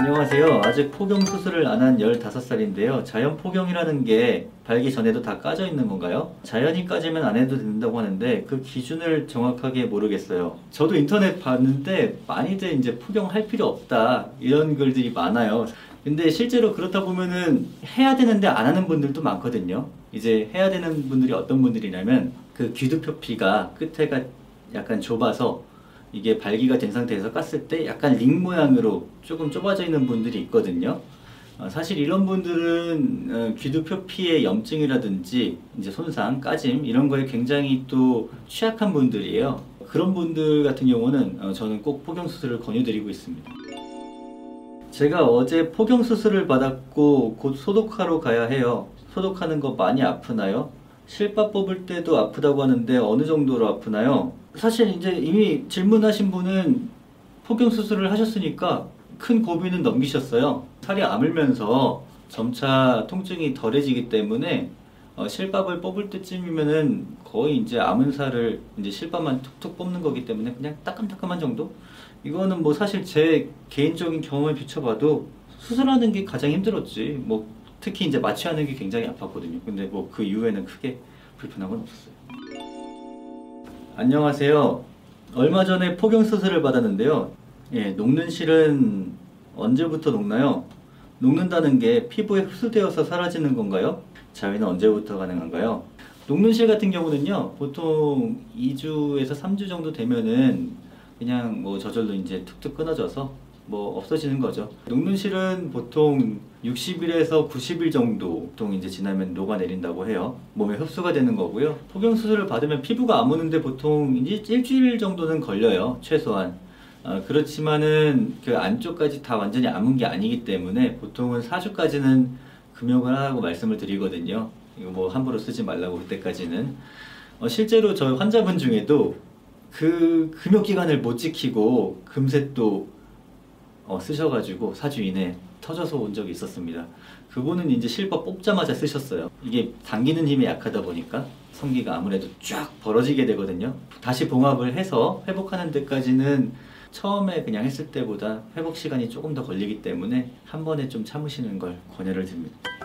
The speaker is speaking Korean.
안녕하세요. 아직 포경 수술을 안 한 15살인데요. 자연 포경이라는 게 발기 전에도 다 까져 있는 건가요? 자연이 까지면 안 해도 된다고 하는데 그 기준을 정확하게 모르겠어요. 저도 인터넷 봤는데 많이들 이제 포경할 필요 없다 이런 글들이 많아요. 근데 실제로 그렇다 보면은 해야 되는데 안 하는 분들도 많거든요. 이제 해야 되는 분들이 어떤 분들이냐면 그 귀두표피가 끝에가 약간 좁아서 이게 발기가 된 상태에서 깠을 때 약간 링 모양으로 조금 좁아져 있는 분들이 있거든요. 어, 사실 이런 분들은 어, 귀두표피의 염증이라든지 이제 손상, 까짐 이런 거에 굉장히 또 취약한 분들이에요. 그런 분들 같은 경우는 어, 저는 꼭 포경 수술을 권유드리고 있습니다. 제가 어제 포경 수술을 받았고 곧 소독하러 가야 해요. 소독하는 거 많이 아프나요? 실밥 뽑을 때도 아프다고 하는데 어느 정도로 아프나요? 사실 이제 이미 질문하신 분은 포경 수술을 하셨으니까 큰 고비는 넘기셨어요. 살이 아물면서 점차 통증이 덜해지기 때문에 어, 실밥을 뽑을 때쯤이면은 거의 이제 아문 살을 이제 실밥만 툭툭 뽑는 거기 때문에 그냥 따끔따끔한 정도? 이거는 뭐 사실 제 개인적인 경험에 비춰봐도 수술하는 게 가장 힘들었지. 뭐 특히 이제 마취하는 게 굉장히 아팠거든요. 근데 뭐 그 이후에는 크게 불편한 건 없었어요. 안녕하세요. 얼마 전에 포경 수술을 받았는데요. 예, 녹는 실은 언제부터 녹나요? 녹는다는 게 피부에 흡수되어서 사라지는 건가요? 자위는 언제부터 가능한가요? 녹는 실 같은 경우는요, 보통 2주에서 3주 정도 되면은 그냥 뭐 저절로 이제 툭툭 끊어져서 뭐 없어지는 거죠. 녹는 실은 보통 60일에서 90일 정도 보통 이제 지나면 녹아내린다고 해요. 몸에 흡수가 되는 거고요. 포경 수술을 받으면 피부가 아무는데 보통 이제 일주일 정도는 걸려요. 최소한. 어, 그렇지만은 그 안쪽까지 다 완전히 아문 게 아니기 때문에 보통은 4주까지는 금욕을 하라고 말씀을 드리거든요. 이거 뭐 함부로 쓰지 말라고 그때까지는. 어, 실제로 저희 환자분 중에도 그 금욕 기간을 못 지키고 금세 또 어, 쓰셔가지고 4주 이내 터져서 온 적이 있었습니다. 그분은 이제 실밥 뽑자마자 쓰셨어요. 이게 당기는 힘이 약하다 보니까 성기가 아무래도 쫙 벌어지게 되거든요. 다시 봉합을 해서 회복하는 데까지는 처음에 그냥 했을 때보다 회복 시간이 조금 더 걸리기 때문에 한 번에 좀 참으시는 걸 권유를 드립니다.